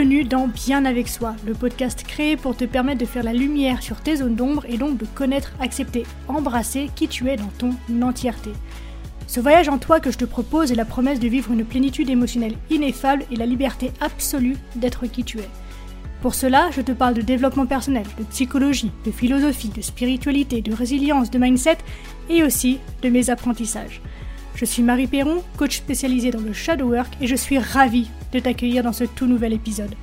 Bienvenue dans Bien avec soi, le podcast créé pour te permettre de faire la lumière sur tes zones d'ombre et donc de connaître, accepter, embrasser qui tu es dans ton entièreté. Ce voyage en toi que je te propose est la promesse de vivre une plénitude émotionnelle ineffable et la liberté absolue d'être qui tu es. Pour cela, je te parle de développement personnel, de psychologie, de philosophie, de spiritualité, de résilience, de mindset et aussi de mes apprentissages. Je suis Marie Perron, coach spécialisée dans le shadow work et je suis ravie de t'accueillir dans ce tout nouvel épisode.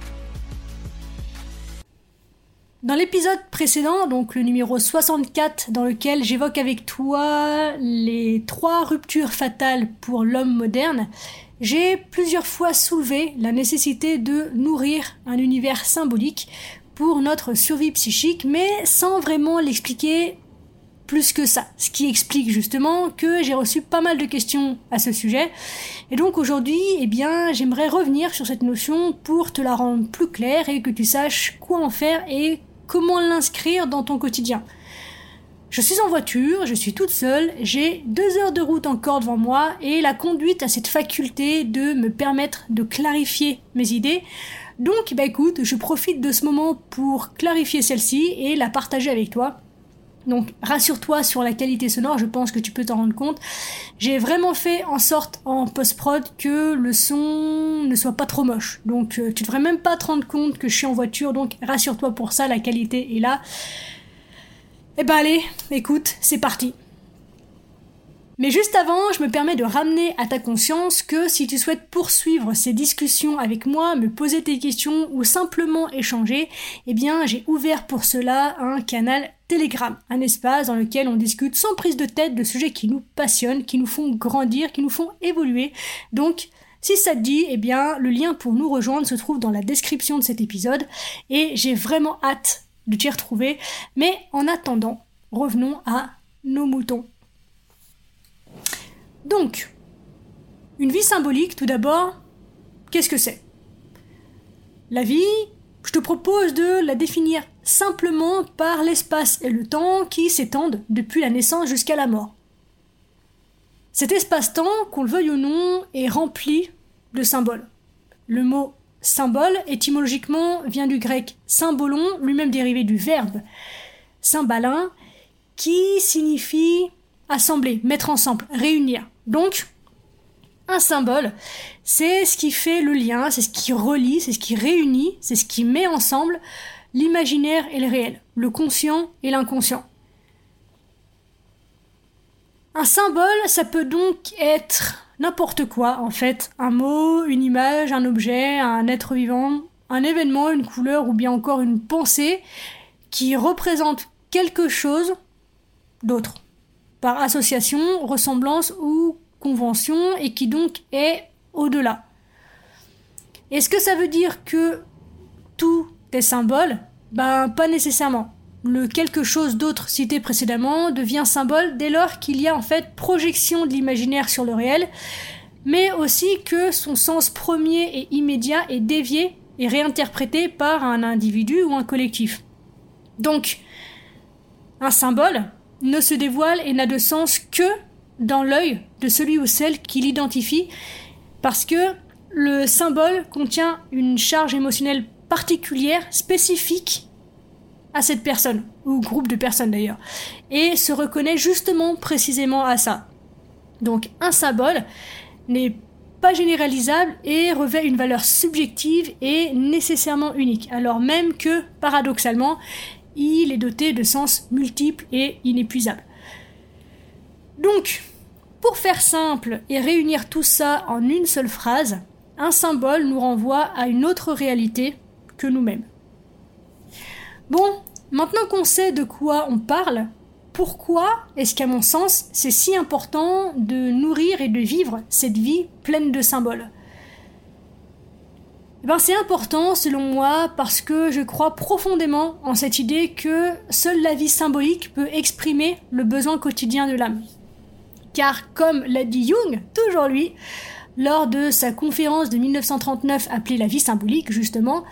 Dans l'épisode précédent, donc le numéro 64, dans lequel j'évoque avec toi les trois ruptures fatales pour l'homme moderne, j'ai plusieurs fois soulevé la nécessité de nourrir un univers symbolique pour notre survie psychique, mais sans vraiment l'expliquer plus que ça. Ce qui explique justement que j'ai reçu pas mal de questions à ce sujet. Et donc aujourd'hui, eh bien, j'aimerais revenir sur cette notion pour te la rendre plus claire et que tu saches quoi en faire et comment l'inscrire dans ton quotidien. Je suis en voiture, je suis toute seule, j'ai deux heures de route encore devant moi et la conduite a cette faculté de me permettre de clarifier mes idées. Donc, bah écoute, je profite de ce moment pour clarifier celle-ci et la partager avec toi donc rassure-toi sur la qualité sonore, je pense que tu peux t'en rendre compte. J'ai vraiment fait en sorte en post-prod que le son ne soit pas trop moche. Donc euh, tu devrais même pas te rendre compte que je suis en voiture, donc rassure-toi pour ça, la qualité est là. Et eh ben allez, écoute, c'est parti. Mais juste avant, je me permets de ramener à ta conscience que si tu souhaites poursuivre ces discussions avec moi, me poser tes questions ou simplement échanger, eh bien j'ai ouvert pour cela un canal Telegram, un espace dans lequel on discute sans prise de tête de sujets qui nous passionnent, qui nous font grandir, qui nous font évoluer. Donc si ça te dit, eh bien le lien pour nous rejoindre se trouve dans la description de cet épisode et j'ai vraiment hâte de t'y retrouver. Mais en attendant, revenons à nos moutons. Donc, une vie symbolique, tout d'abord, qu'est-ce que c'est? La vie, je te propose de la définir simplement par l'espace et le temps qui s'étendent depuis la naissance jusqu'à la mort. Cet espace-temps, qu'on le veuille ou non, est rempli de symboles. Le mot symbole, étymologiquement, vient du grec symbolon, lui-même dérivé du verbe symbalin, qui signifie assembler, mettre ensemble, réunir. Donc, un symbole, c'est ce qui fait le lien, c'est ce qui relie, c'est ce qui réunit, c'est ce qui met ensemble l'imaginaire et le réel, le conscient et l'inconscient. Un symbole, ça peut donc être n'importe quoi, en fait, un mot, une image, un objet, un être vivant, un événement, une couleur ou bien encore une pensée qui représente quelque chose d'autre par association, ressemblance ou convention et qui donc est au-delà. Est-ce que ça veut dire que tout est symbole? Ben pas nécessairement. Le quelque chose d'autre cité précédemment devient symbole dès lors qu'il y a en fait projection de l'imaginaire sur le réel, mais aussi que son sens premier et immédiat est dévié et réinterprété par un individu ou un collectif. Donc, un symbole, ne se dévoile et n'a de sens que dans l'œil de celui ou celle qui l'identifie, parce que le symbole contient une charge émotionnelle particulière, spécifique à cette personne, ou groupe de personnes d'ailleurs, et se reconnaît justement précisément à ça. Donc un symbole n'est pas généralisable et revêt une valeur subjective et nécessairement unique, alors même que, paradoxalement, il est doté de sens multiples et inépuisables. Donc, pour faire simple et réunir tout ça en une seule phrase, un symbole nous renvoie à une autre réalité que nous-mêmes. Bon, maintenant qu'on sait de quoi on parle, pourquoi est-ce qu'à mon sens c'est si important de nourrir et de vivre cette vie pleine de symboles? Ben, c'est important selon moi parce que je crois profondément en cette idée que seule la vie symbolique peut exprimer le besoin quotidien de l'âme. Car comme l'a dit Jung, toujours lui, lors de sa conférence de 1939 appelée La vie symbolique justement,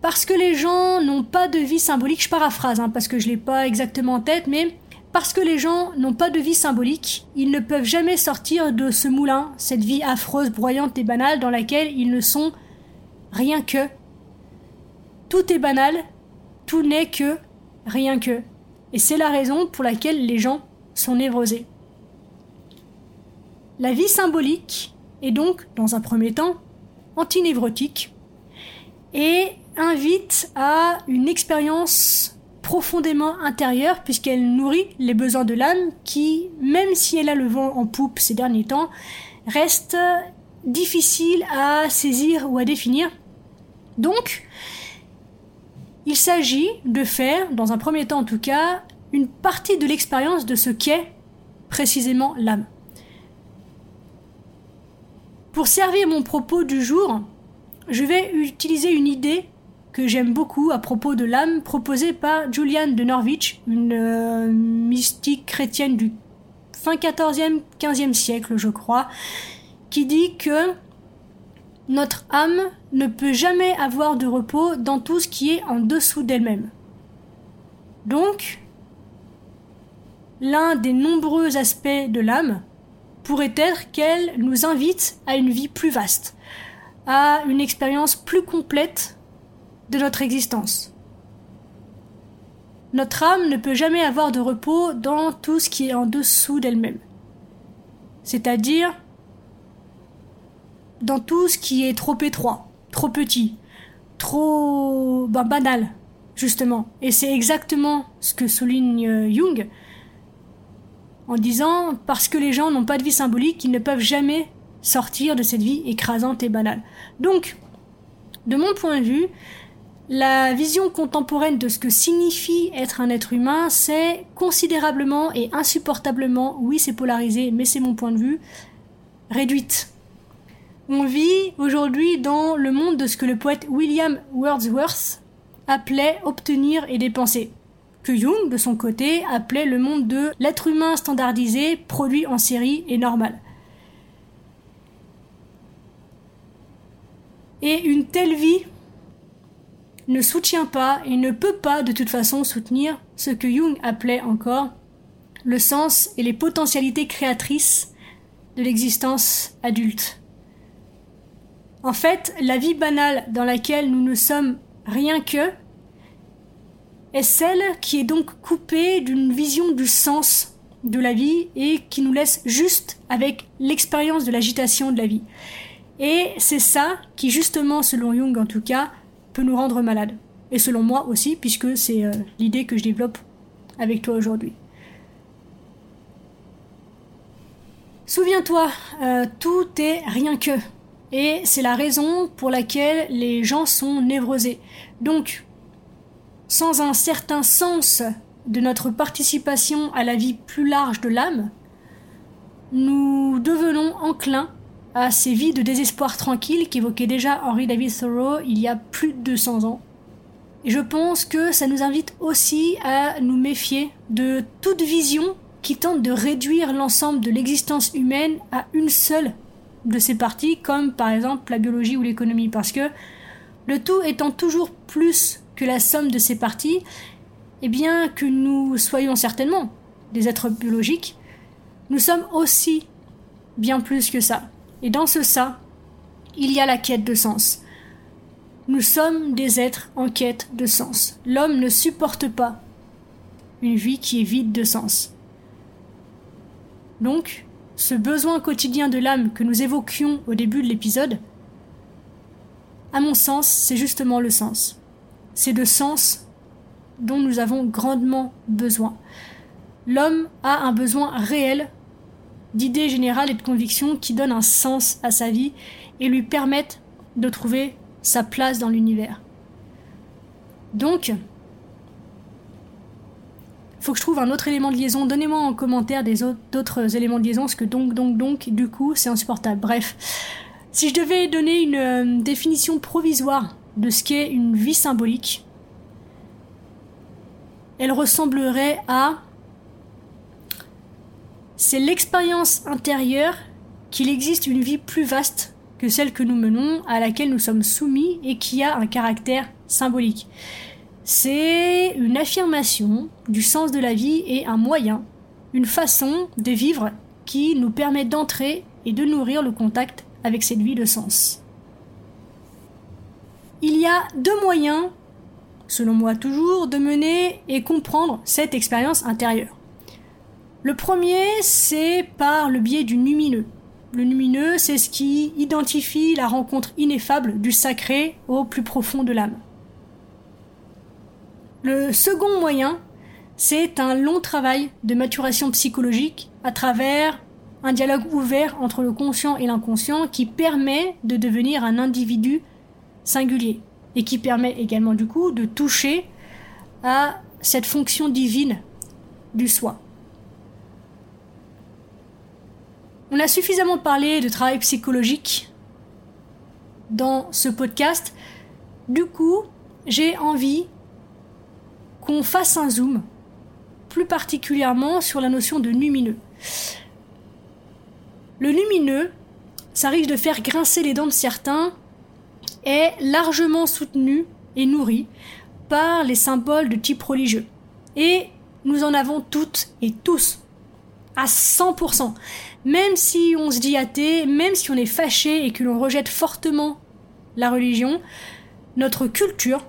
parce que les gens n'ont pas de vie symbolique, je paraphrase hein, parce que je l'ai pas exactement en tête, mais parce que les gens n'ont pas de vie symbolique, ils ne peuvent jamais sortir de ce moulin, cette vie affreuse, broyante et banale dans laquelle ils ne sont rien que. Tout est banal, tout n'est que, rien que. Et c'est la raison pour laquelle les gens sont névrosés. La vie symbolique est donc, dans un premier temps, antinévrotique et invite à une expérience profondément intérieure puisqu'elle nourrit les besoins de l'âme qui, même si elle a le vent en poupe ces derniers temps, reste difficile à saisir ou à définir. Donc, il s'agit de faire, dans un premier temps en tout cas, une partie de l'expérience de ce qu'est précisément l'âme. Pour servir mon propos du jour, je vais utiliser une idée que j'aime beaucoup à propos de l'âme proposée par Juliane de Norwich, une euh, mystique chrétienne du fin 14e, 15e siècle, je crois, qui dit que notre âme ne peut jamais avoir de repos dans tout ce qui est en dessous d'elle-même. Donc, l'un des nombreux aspects de l'âme pourrait être qu'elle nous invite à une vie plus vaste, à une expérience plus complète notre existence. Notre âme ne peut jamais avoir de repos dans tout ce qui est en dessous d'elle-même. C'est-à-dire dans tout ce qui est trop étroit, trop petit, trop ben, banal, justement. Et c'est exactement ce que souligne Jung en disant parce que les gens n'ont pas de vie symbolique, ils ne peuvent jamais sortir de cette vie écrasante et banale. Donc, de mon point de vue, la vision contemporaine de ce que signifie être un être humain, c'est considérablement et insupportablement, oui c'est polarisé, mais c'est mon point de vue, réduite. On vit aujourd'hui dans le monde de ce que le poète William Wordsworth appelait obtenir et dépenser, que Jung, de son côté, appelait le monde de l'être humain standardisé, produit en série et normal. Et une telle vie ne soutient pas et ne peut pas de toute façon soutenir ce que Jung appelait encore le sens et les potentialités créatrices de l'existence adulte. En fait, la vie banale dans laquelle nous ne sommes rien que est celle qui est donc coupée d'une vision du sens de la vie et qui nous laisse juste avec l'expérience de l'agitation de la vie. Et c'est ça qui, justement, selon Jung en tout cas, peut nous rendre malades. Et selon moi aussi, puisque c'est euh, l'idée que je développe avec toi aujourd'hui. Souviens-toi, euh, tout est rien que. Et c'est la raison pour laquelle les gens sont névrosés. Donc, sans un certain sens de notre participation à la vie plus large de l'âme, nous devenons enclins à ces vies de désespoir tranquille qu'évoquait déjà Henry David Thoreau il y a plus de 200 ans. Et je pense que ça nous invite aussi à nous méfier de toute vision qui tente de réduire l'ensemble de l'existence humaine à une seule de ces parties, comme par exemple la biologie ou l'économie, parce que le tout étant toujours plus que la somme de ces parties, et bien que nous soyons certainement des êtres biologiques, nous sommes aussi bien plus que ça. Et dans ce ça, il y a la quête de sens. Nous sommes des êtres en quête de sens. L'homme ne supporte pas une vie qui est vide de sens. Donc, ce besoin quotidien de l'âme que nous évoquions au début de l'épisode, à mon sens, c'est justement le sens. C'est de sens dont nous avons grandement besoin. L'homme a un besoin réel d'idées générales et de convictions qui donnent un sens à sa vie et lui permettent de trouver sa place dans l'univers. Donc, faut que je trouve un autre élément de liaison. Donnez-moi en commentaire des autres éléments de liaison, parce que donc, donc, donc, du coup, c'est insupportable. Bref, si je devais donner une euh, définition provisoire de ce qu'est une vie symbolique, elle ressemblerait à c'est l'expérience intérieure qu'il existe une vie plus vaste que celle que nous menons, à laquelle nous sommes soumis et qui a un caractère symbolique. C'est une affirmation du sens de la vie et un moyen, une façon de vivre qui nous permet d'entrer et de nourrir le contact avec cette vie de sens. il y a deux moyens, selon moi toujours, de mener et comprendre cette expérience intérieure. Le premier, c'est par le biais du lumineux. Le lumineux, c'est ce qui identifie la rencontre ineffable du sacré au plus profond de l'âme. Le second moyen, c'est un long travail de maturation psychologique à travers un dialogue ouvert entre le conscient et l'inconscient qui permet de devenir un individu singulier et qui permet également du coup de toucher à cette fonction divine du soi. On a suffisamment parlé de travail psychologique dans ce podcast. Du coup, j'ai envie qu'on fasse un zoom, plus particulièrement sur la notion de lumineux. Le lumineux, ça risque de faire grincer les dents de certains, est largement soutenu et nourri par les symboles de type religieux. Et nous en avons toutes et tous, à 100%. Même si on se dit athée, même si on est fâché et que l'on rejette fortement la religion, notre culture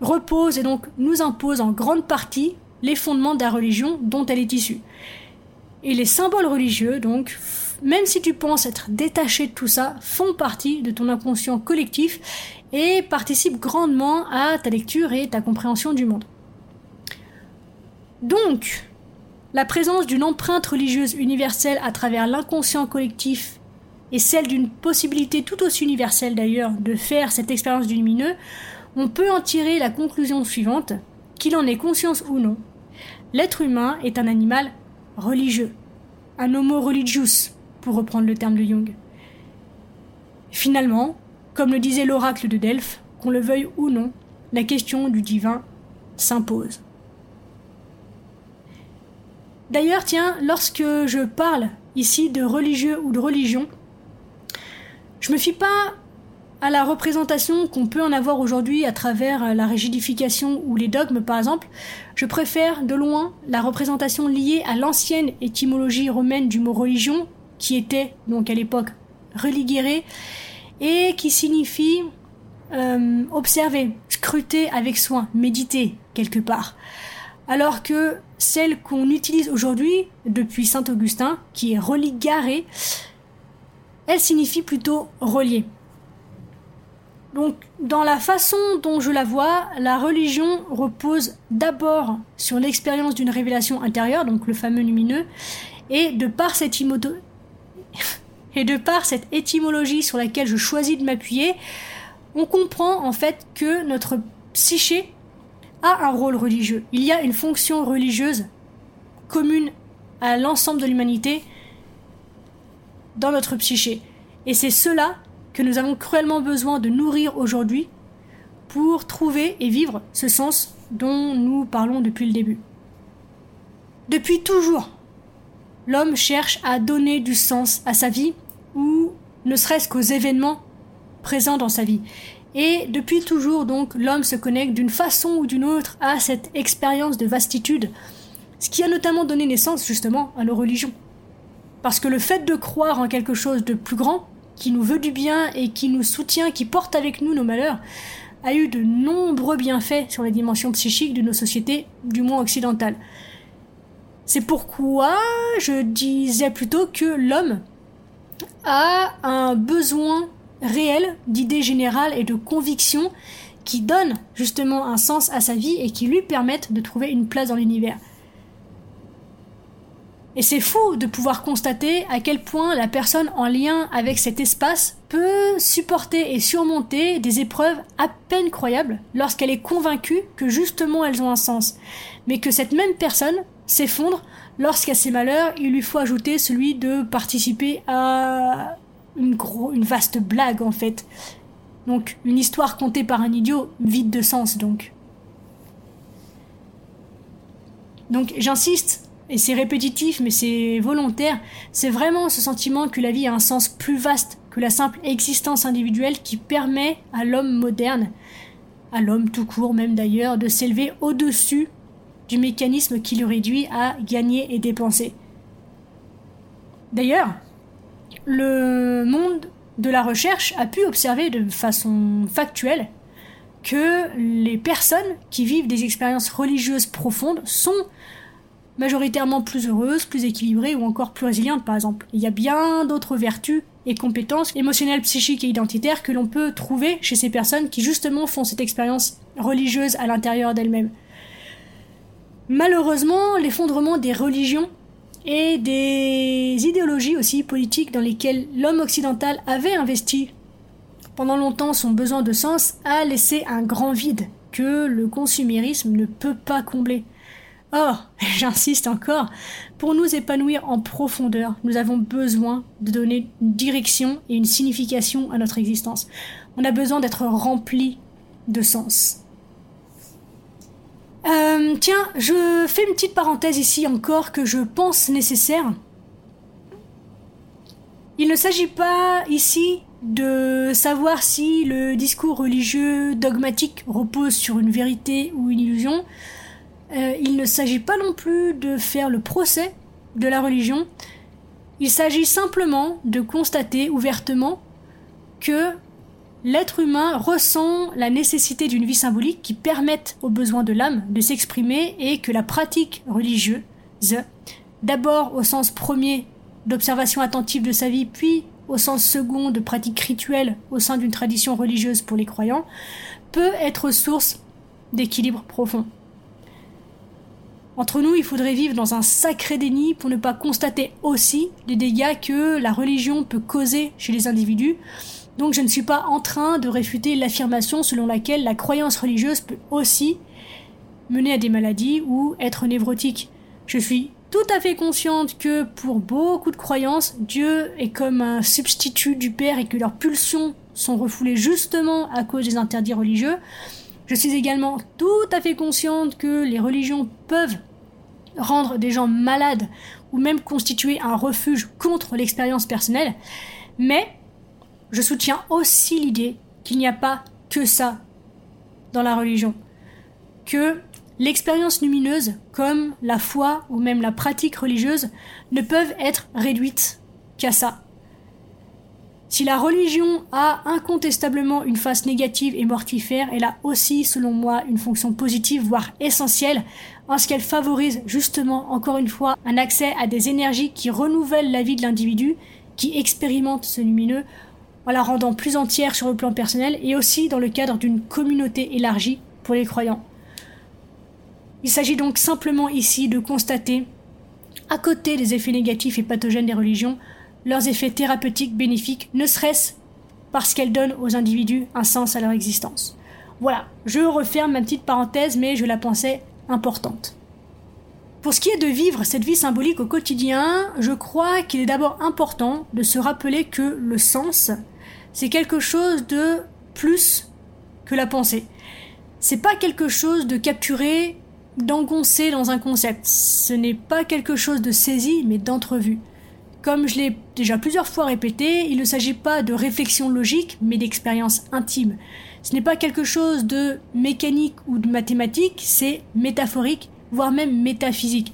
repose et donc nous impose en grande partie les fondements de la religion dont elle est issue. Et les symboles religieux, donc, même si tu penses être détaché de tout ça, font partie de ton inconscient collectif et participent grandement à ta lecture et ta compréhension du monde. Donc, la présence d'une empreinte religieuse universelle à travers l'inconscient collectif et celle d'une possibilité tout aussi universelle d'ailleurs de faire cette expérience du lumineux, on peut en tirer la conclusion suivante, qu'il en ait conscience ou non. L'être humain est un animal religieux, un homo religius, pour reprendre le terme de Jung. Finalement, comme le disait l'oracle de Delphes, qu'on le veuille ou non, la question du divin s'impose. D'ailleurs, tiens, lorsque je parle ici de religieux ou de religion, je me fie pas à la représentation qu'on peut en avoir aujourd'hui à travers la rigidification ou les dogmes par exemple, je préfère de loin la représentation liée à l'ancienne étymologie romaine du mot religion, qui était donc à l'époque religere, et qui signifie euh, observer, scruter avec soin, méditer quelque part alors que celle qu'on utilise aujourd'hui depuis Saint Augustin, qui est religare, elle signifie plutôt relier. Donc, dans la façon dont je la vois, la religion repose d'abord sur l'expérience d'une révélation intérieure, donc le fameux lumineux, et de par cette et de par cette étymologie sur laquelle je choisis de m'appuyer, on comprend en fait que notre psyché a un rôle religieux. Il y a une fonction religieuse commune à l'ensemble de l'humanité dans notre psyché. Et c'est cela que nous avons cruellement besoin de nourrir aujourd'hui pour trouver et vivre ce sens dont nous parlons depuis le début. Depuis toujours, l'homme cherche à donner du sens à sa vie ou ne serait-ce qu'aux événements présents dans sa vie. Et depuis toujours, donc, l'homme se connecte d'une façon ou d'une autre à cette expérience de vastitude, ce qui a notamment donné naissance justement à nos religions. Parce que le fait de croire en quelque chose de plus grand, qui nous veut du bien et qui nous soutient, qui porte avec nous nos malheurs, a eu de nombreux bienfaits sur les dimensions psychiques de nos sociétés, du moins occidentales. C'est pourquoi je disais plutôt que l'homme a un besoin réel d'idées générales et de convictions qui donnent justement un sens à sa vie et qui lui permettent de trouver une place dans l'univers. Et c'est fou de pouvoir constater à quel point la personne en lien avec cet espace peut supporter et surmonter des épreuves à peine croyables lorsqu'elle est convaincue que justement elles ont un sens. Mais que cette même personne s'effondre lorsqu'à ses malheurs il lui faut ajouter celui de participer à une, une vaste blague en fait. Donc une histoire contée par un idiot vide de sens donc. Donc j'insiste, et c'est répétitif mais c'est volontaire, c'est vraiment ce sentiment que la vie a un sens plus vaste que la simple existence individuelle qui permet à l'homme moderne, à l'homme tout court même d'ailleurs, de s'élever au-dessus du mécanisme qui le réduit à gagner et dépenser. D'ailleurs, le monde de la recherche a pu observer de façon factuelle que les personnes qui vivent des expériences religieuses profondes sont majoritairement plus heureuses, plus équilibrées ou encore plus résilientes par exemple. Il y a bien d'autres vertus et compétences émotionnelles, psychiques et identitaires que l'on peut trouver chez ces personnes qui justement font cette expérience religieuse à l'intérieur d'elles-mêmes. Malheureusement, l'effondrement des religions et des idéologies aussi politiques dans lesquelles l'homme occidental avait investi pendant longtemps son besoin de sens a laissé un grand vide que le consumérisme ne peut pas combler. Or, j'insiste encore, pour nous épanouir en profondeur, nous avons besoin de donner une direction et une signification à notre existence. On a besoin d'être rempli de sens. Euh, tiens, je fais une petite parenthèse ici encore que je pense nécessaire. Il ne s'agit pas ici de savoir si le discours religieux dogmatique repose sur une vérité ou une illusion. Euh, il ne s'agit pas non plus de faire le procès de la religion. Il s'agit simplement de constater ouvertement que l'être humain ressent la nécessité d'une vie symbolique qui permette aux besoins de l'âme de s'exprimer et que la pratique religieuse, d'abord au sens premier d'observation attentive de sa vie, puis au sens second de pratique rituelle au sein d'une tradition religieuse pour les croyants, peut être source d'équilibre profond. Entre nous, il faudrait vivre dans un sacré déni pour ne pas constater aussi les dégâts que la religion peut causer chez les individus, donc je ne suis pas en train de réfuter l'affirmation selon laquelle la croyance religieuse peut aussi mener à des maladies ou être névrotique. Je suis tout à fait consciente que pour beaucoup de croyances, Dieu est comme un substitut du Père et que leurs pulsions sont refoulées justement à cause des interdits religieux. Je suis également tout à fait consciente que les religions peuvent rendre des gens malades ou même constituer un refuge contre l'expérience personnelle, mais je soutiens aussi l'idée qu'il n'y a pas que ça dans la religion. Que l'expérience lumineuse, comme la foi ou même la pratique religieuse, ne peuvent être réduites qu'à ça. Si la religion a incontestablement une face négative et mortifère, elle a aussi, selon moi, une fonction positive, voire essentielle, en ce qu'elle favorise justement, encore une fois, un accès à des énergies qui renouvellent la vie de l'individu, qui expérimente ce lumineux, en la rendant plus entière sur le plan personnel et aussi dans le cadre d'une communauté élargie pour les croyants. Il s'agit donc simplement ici de constater, à côté des effets négatifs et pathogènes des religions, leurs effets thérapeutiques bénéfiques, ne serait-ce parce qu'elles donnent aux individus un sens à leur existence. Voilà, je referme ma petite parenthèse, mais je la pensais importante. Pour ce qui est de vivre cette vie symbolique au quotidien, je crois qu'il est d'abord important de se rappeler que le sens, c'est quelque chose de plus que la pensée. C'est pas quelque chose de capturé, d'engoncé dans un concept. Ce n'est pas quelque chose de saisi, mais d'entrevu. Comme je l'ai déjà plusieurs fois répété, il ne s'agit pas de réflexion logique, mais d'expérience intime. Ce n'est pas quelque chose de mécanique ou de mathématique, c'est métaphorique, voire même métaphysique.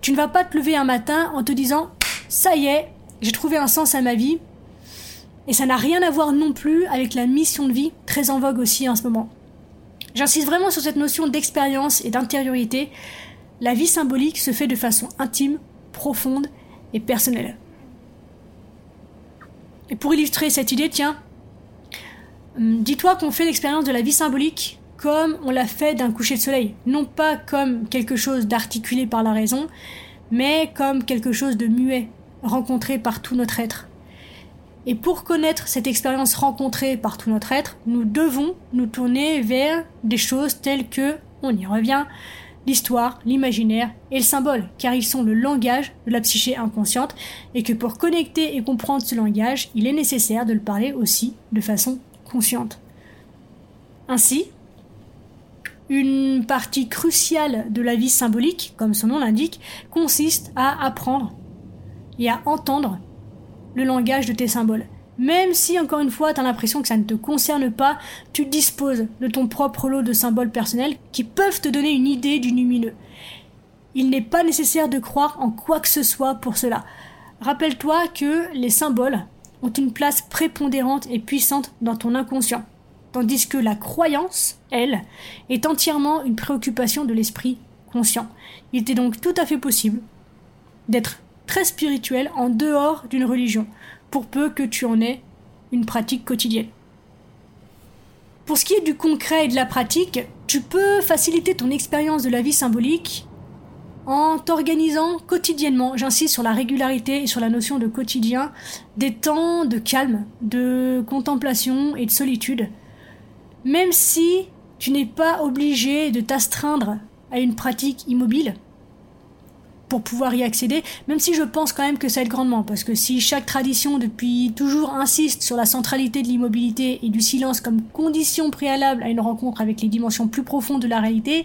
Tu ne vas pas te lever un matin en te disant ça y est, j'ai trouvé un sens à ma vie, et ça n'a rien à voir non plus avec la mission de vie, très en vogue aussi en ce moment. J'insiste vraiment sur cette notion d'expérience et d'intériorité. La vie symbolique se fait de façon intime, profonde et personnelle. Et pour illustrer cette idée, tiens, hum, dis-toi qu'on fait l'expérience de la vie symbolique comme on l'a fait d'un coucher de soleil, non pas comme quelque chose d'articulé par la raison, mais comme quelque chose de muet, rencontré par tout notre être. Et pour connaître cette expérience rencontrée par tout notre être, nous devons nous tourner vers des choses telles que, on y revient, l'histoire, l'imaginaire et le symbole, car ils sont le langage de la psyché inconsciente, et que pour connecter et comprendre ce langage, il est nécessaire de le parler aussi de façon consciente. Ainsi, une partie cruciale de la vie symbolique, comme son nom l'indique, consiste à apprendre et à entendre le langage de tes symboles. Même si, encore une fois, tu as l'impression que ça ne te concerne pas, tu disposes de ton propre lot de symboles personnels qui peuvent te donner une idée du lumineux. Il n'est pas nécessaire de croire en quoi que ce soit pour cela. Rappelle-toi que les symboles ont une place prépondérante et puissante dans ton inconscient, tandis que la croyance, elle, est entièrement une préoccupation de l'esprit conscient. Il était donc tout à fait possible d'être très spirituel en dehors d'une religion, pour peu que tu en aies une pratique quotidienne. Pour ce qui est du concret et de la pratique, tu peux faciliter ton expérience de la vie symbolique en t'organisant quotidiennement, j'insiste sur la régularité et sur la notion de quotidien, des temps de calme, de contemplation et de solitude, même si tu n'es pas obligé de t'astreindre à une pratique immobile pour pouvoir y accéder, même si je pense quand même que ça aide grandement, parce que si chaque tradition depuis toujours insiste sur la centralité de l'immobilité et du silence comme condition préalable à une rencontre avec les dimensions plus profondes de la réalité,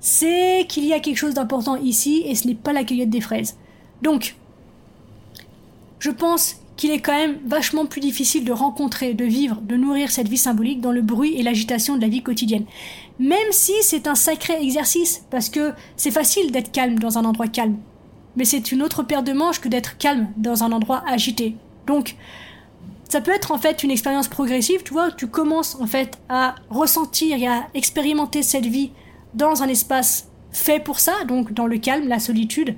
c'est qu'il y a quelque chose d'important ici et ce n'est pas la cueillette des fraises. Donc, je pense qu'il est quand même vachement plus difficile de rencontrer, de vivre, de nourrir cette vie symbolique dans le bruit et l'agitation de la vie quotidienne. Même si c'est un sacré exercice, parce que c'est facile d'être calme dans un endroit calme. Mais c'est une autre paire de manches que d'être calme dans un endroit agité. Donc, ça peut être en fait une expérience progressive, tu vois, tu commences en fait à ressentir et à expérimenter cette vie dans un espace fait pour ça, donc dans le calme, la solitude,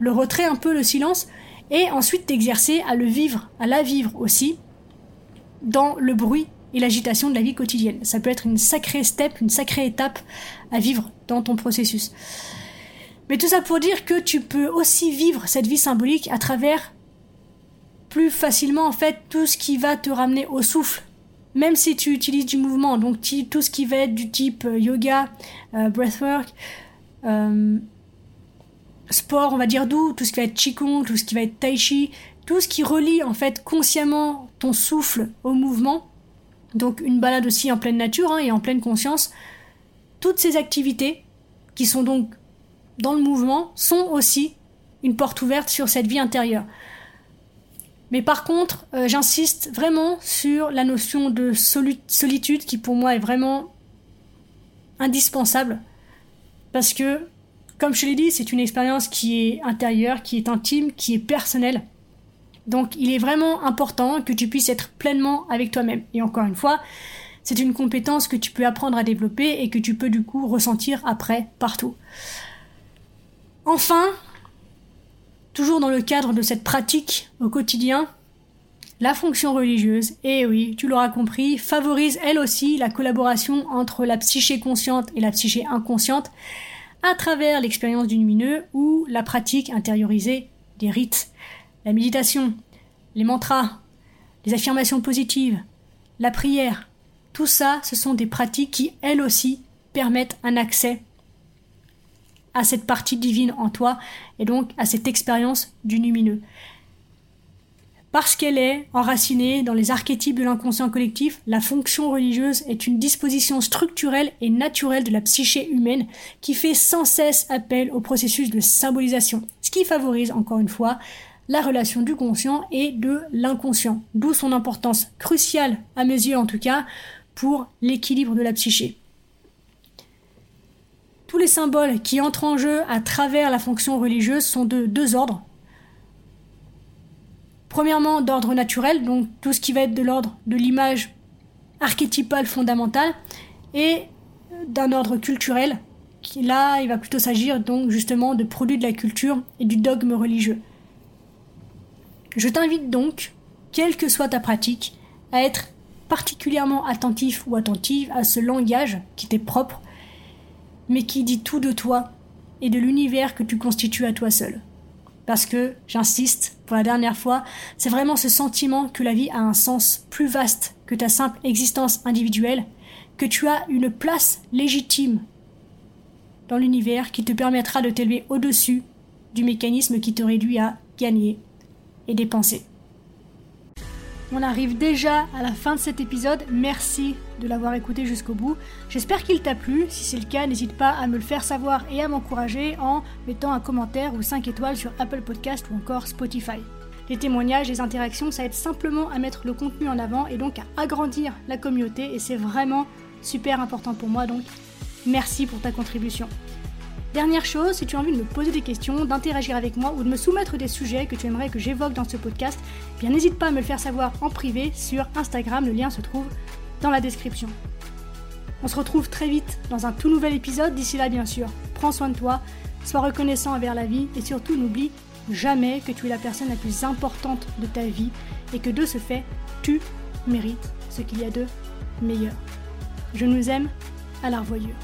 le retrait un peu, le silence, et ensuite t'exercer à le vivre, à la vivre aussi, dans le bruit et l'agitation de la vie quotidienne. Ça peut être une sacrée step, une sacrée étape à vivre dans ton processus. Mais tout ça pour dire que tu peux aussi vivre cette vie symbolique à travers plus facilement en fait tout ce qui va te ramener au souffle, même si tu utilises du mouvement, donc tout ce qui va être du type euh, yoga, euh, breathwork, euh, sport, on va dire doux, tout ce qui va être qigong, tout ce qui va être tai chi, tout ce qui relie en fait consciemment ton souffle au mouvement, donc une balade aussi en pleine nature hein, et en pleine conscience, toutes ces activités qui sont donc dans le mouvement sont aussi une porte ouverte sur cette vie intérieure. Mais par contre, euh, j'insiste vraiment sur la notion de solitude qui pour moi est vraiment indispensable. Parce que, comme je l'ai dit, c'est une expérience qui est intérieure, qui est intime, qui est personnelle. Donc il est vraiment important que tu puisses être pleinement avec toi-même. Et encore une fois, c'est une compétence que tu peux apprendre à développer et que tu peux du coup ressentir après partout. Enfin, toujours dans le cadre de cette pratique au quotidien, la fonction religieuse, et oui, tu l'auras compris, favorise elle aussi la collaboration entre la psyché consciente et la psyché inconsciente à travers l'expérience du lumineux ou la pratique intériorisée des rites. La méditation, les mantras, les affirmations positives, la prière, tout ça, ce sont des pratiques qui, elles aussi, permettent un accès à cette partie divine en toi et donc à cette expérience du lumineux. Parce qu'elle est enracinée dans les archétypes de l'inconscient collectif, la fonction religieuse est une disposition structurelle et naturelle de la psyché humaine qui fait sans cesse appel au processus de symbolisation, ce qui favorise encore une fois la relation du conscient et de l'inconscient, d'où son importance cruciale, à mes yeux en tout cas, pour l'équilibre de la psyché tous les symboles qui entrent en jeu à travers la fonction religieuse sont de deux ordres. Premièrement, d'ordre naturel, donc tout ce qui va être de l'ordre de l'image archétypale fondamentale, et d'un ordre culturel, qui là, il va plutôt s'agir donc justement de produits de la culture et du dogme religieux. Je t'invite donc, quelle que soit ta pratique, à être particulièrement attentif ou attentive à ce langage qui t'est propre mais qui dit tout de toi et de l'univers que tu constitues à toi seul. Parce que, j'insiste, pour la dernière fois, c'est vraiment ce sentiment que la vie a un sens plus vaste que ta simple existence individuelle, que tu as une place légitime dans l'univers qui te permettra de t'élever au-dessus du mécanisme qui te réduit à gagner et dépenser. On arrive déjà à la fin de cet épisode. Merci de l'avoir écouté jusqu'au bout. J'espère qu'il t'a plu. Si c'est le cas, n'hésite pas à me le faire savoir et à m'encourager en mettant un commentaire ou 5 étoiles sur Apple Podcast ou encore Spotify. Les témoignages, les interactions, ça aide simplement à mettre le contenu en avant et donc à agrandir la communauté et c'est vraiment super important pour moi donc merci pour ta contribution. Dernière chose, si tu as envie de me poser des questions, d'interagir avec moi ou de me soumettre des sujets que tu aimerais que j'évoque dans ce podcast, eh bien n'hésite pas à me le faire savoir en privé sur Instagram, le lien se trouve dans la description. On se retrouve très vite dans un tout nouvel épisode, d'ici là bien sûr, prends soin de toi, sois reconnaissant envers la vie et surtout n'oublie jamais que tu es la personne la plus importante de ta vie et que de ce fait, tu mérites ce qu'il y a de meilleur. Je nous aime à la revoyure.